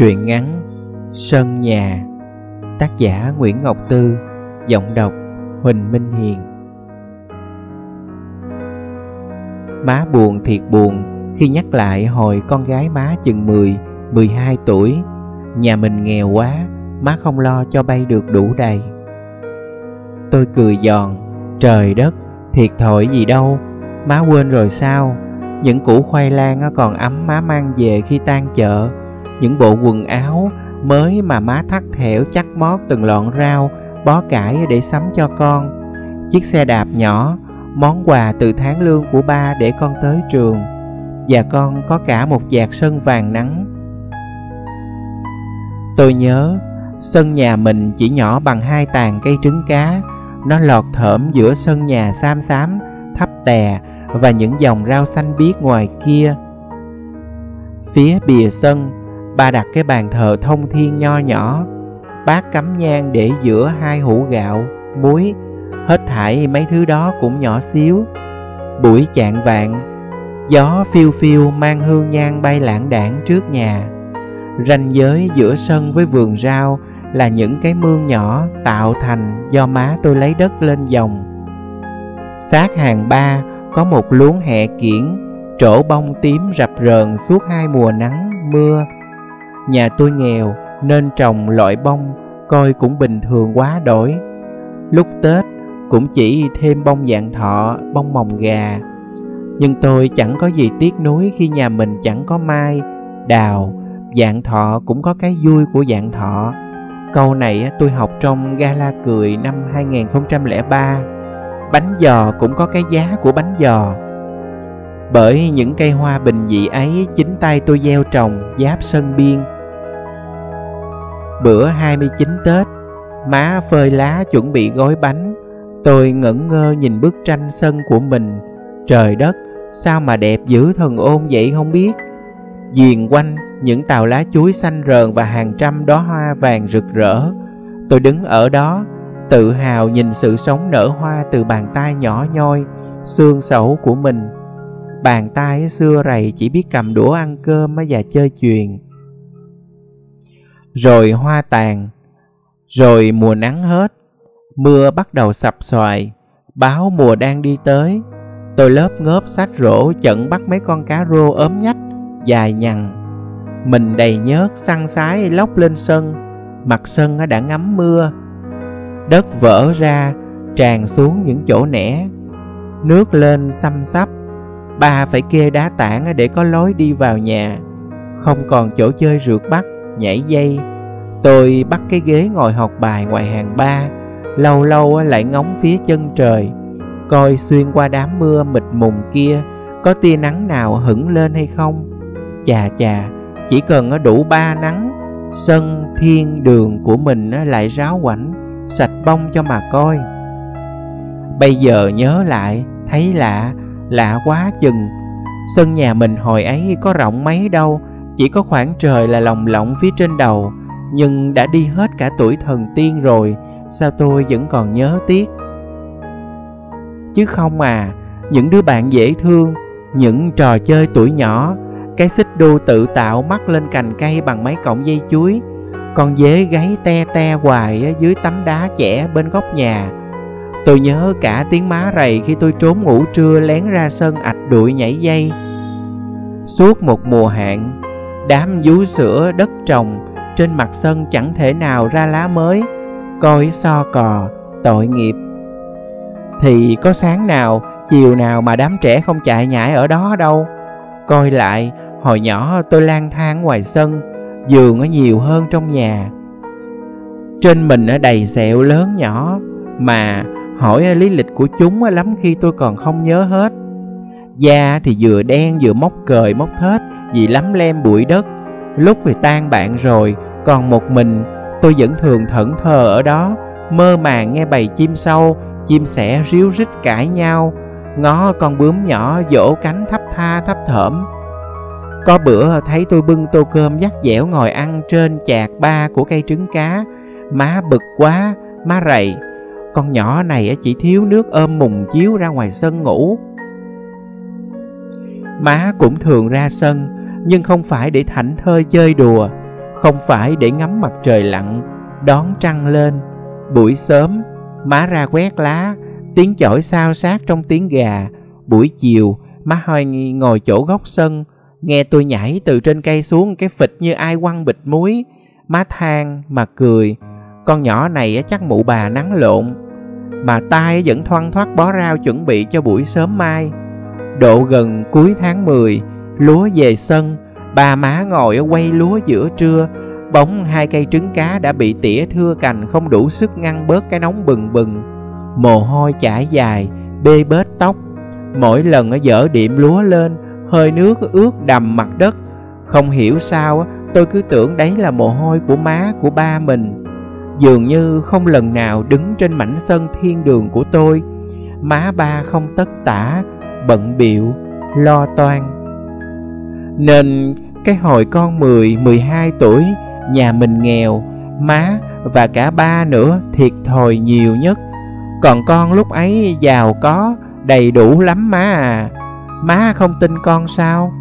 Truyện ngắn Sân nhà Tác giả Nguyễn Ngọc Tư Giọng đọc Huỳnh Minh Hiền Má buồn thiệt buồn khi nhắc lại hồi con gái má chừng 10, 12 tuổi. Nhà mình nghèo quá, má không lo cho bay được đủ đầy. Tôi cười giòn, trời đất, thiệt thòi gì đâu, má quên rồi sao? Những củ khoai lang còn ấm má mang về khi tan chợ những bộ quần áo mới mà má thắt thẻo chắc mót từng lọn rau, bó cải để sắm cho con. Chiếc xe đạp nhỏ, món quà từ tháng lương của ba để con tới trường. Và con có cả một vạt sân vàng nắng. Tôi nhớ, sân nhà mình chỉ nhỏ bằng hai tàn cây trứng cá. Nó lọt thởm giữa sân nhà xám xám, thấp tè và những dòng rau xanh biếc ngoài kia. Phía bìa sân Ba đặt cái bàn thờ thông thiên nho nhỏ Bát cắm nhang để giữa hai hũ gạo, muối Hết thải mấy thứ đó cũng nhỏ xíu. Buổi chạng vạn Gió phiêu phiêu mang hương nhang bay lãng đảng trước nhà. Ranh giới giữa sân với vườn rau Là những cái mương nhỏ tạo thành do má tôi lấy đất lên dòng. Sát hàng ba có một luống hẹ kiển Trổ bông tím rập rờn suốt hai mùa nắng, mưa. Nhà tôi nghèo nên trồng loại bông coi cũng bình thường quá đổi. Lúc Tết cũng chỉ thêm bông dạng thọ, bông mồng gà. Nhưng tôi chẳng có gì tiếc nuối khi nhà mình chẳng có mai, đào, dạng thọ cũng có cái vui của dạng thọ. Câu này tôi học trong gala cười năm 2003. Bánh giò cũng có cái giá của bánh giò. Bởi những cây hoa bình dị ấy chính tay tôi gieo trồng giáp sân biên Bữa 29 Tết, má phơi lá chuẩn bị gói bánh. Tôi ngẩn ngơ nhìn bức tranh sân của mình. Trời đất, sao mà đẹp dữ thần ôn vậy không biết. Diền quanh những tàu lá chuối xanh rờn và hàng trăm đóa hoa vàng rực rỡ. Tôi đứng ở đó, tự hào nhìn sự sống nở hoa từ bàn tay nhỏ nhoi, xương sẩu của mình. Bàn tay xưa rầy chỉ biết cầm đũa ăn cơm và chơi chuyền rồi hoa tàn, rồi mùa nắng hết, mưa bắt đầu sập xoài, báo mùa đang đi tới. Tôi lớp ngớp sách rổ chận bắt mấy con cá rô ốm nhách, dài nhằn. Mình đầy nhớt săn sái lóc lên sân, mặt sân đã ngắm mưa. Đất vỡ ra, tràn xuống những chỗ nẻ, nước lên xăm xắp. Ba phải kê đá tảng để có lối đi vào nhà, không còn chỗ chơi rượt bắt nhảy dây. Tôi bắt cái ghế ngồi học bài ngoài hàng ba lâu lâu lại ngóng phía chân trời coi xuyên qua đám mưa mịt mùng kia có tia nắng nào hửng lên hay không. Chà chà chỉ cần đủ ba nắng sân thiên đường của mình lại ráo quảnh sạch bông cho mà coi. Bây giờ nhớ lại thấy lạ lạ quá chừng. Sân nhà mình hồi ấy có rộng mấy đâu, chỉ có khoảng trời là lồng lộng phía trên đầu, nhưng đã đi hết cả tuổi thần tiên rồi, sao tôi vẫn còn nhớ tiếc? Chứ không à những đứa bạn dễ thương, những trò chơi tuổi nhỏ, cái xích đu tự tạo mắc lên cành cây bằng mấy cọng dây chuối, con dế gáy te te hoài dưới tấm đá chẻ bên góc nhà tôi nhớ cả tiếng má rầy khi tôi trốn ngủ trưa lén ra sân ạch đuổi nhảy dây. Suốt một mùa hạn, đám vú sữa đất trồng trên mặt sân chẳng thể nào ra lá mới, coi so cò, tội nghiệp. Thì có sáng nào, chiều nào mà đám trẻ không chạy nhảy ở đó đâu. Coi lại, hồi nhỏ tôi lang thang ngoài sân, giường ở nhiều hơn trong nhà. Trên mình ở đầy sẹo lớn nhỏ, mà hỏi à, lý lịch của chúng à, lắm khi tôi còn không nhớ hết. Da thì vừa đen vừa móc cời móc thết, vì lắm lem bụi đất. Lúc thì tan bạn rồi, còn một mình, tôi vẫn thường thẫn thờ ở đó. Mơ màng nghe bầy chim sâu, chim sẻ ríu rít cãi nhau. Ngó con bướm nhỏ vỗ cánh thấp tha thấp thởm. Có bữa à, thấy tôi bưng tô cơm dắt dẻo ngồi ăn trên chạc ba của cây trứng cá. Má bực quá, má rầy con nhỏ này chỉ thiếu nước ôm mùng chiếu ra ngoài sân ngủ. Má cũng thường ra sân, nhưng không phải để thảnh thơi chơi đùa, không phải để ngắm mặt trời lặn, đón trăng lên. Buổi sớm, má ra quét lá, tiếng chổi sao sát trong tiếng gà. Buổi chiều, má hơi ngồi chỗ góc sân, nghe tôi nhảy từ trên cây xuống cái phịch như ai quăng bịch muối. Má than mà cười con nhỏ này chắc mụ bà nắng lộn. Mà tai vẫn thoăn thoắt bó rau chuẩn bị cho buổi sớm mai. Độ gần cuối tháng 10 lúa về sân, bà má ngồi quay lúa giữa trưa. Bóng hai cây trứng cá đã bị tỉa thưa cành không đủ sức ngăn bớt cái nóng bừng bừng. Mồ hôi chảy dài, bê bết tóc. Mỗi lần ở dở điểm lúa lên, hơi nước ướt đầm mặt đất. Không hiểu sao tôi cứ tưởng đấy là mồ hôi của má, của ba mình dường như không lần nào đứng trên mảnh sân thiên đường của tôi. Má ba không tất tả bận biệu lo toan. Nên cái hồi con 10, 12 tuổi nhà mình nghèo má và cả ba nữa thiệt thòi nhiều nhất. Còn con lúc ấy giàu có đầy đủ lắm má à. Má không tin con sao?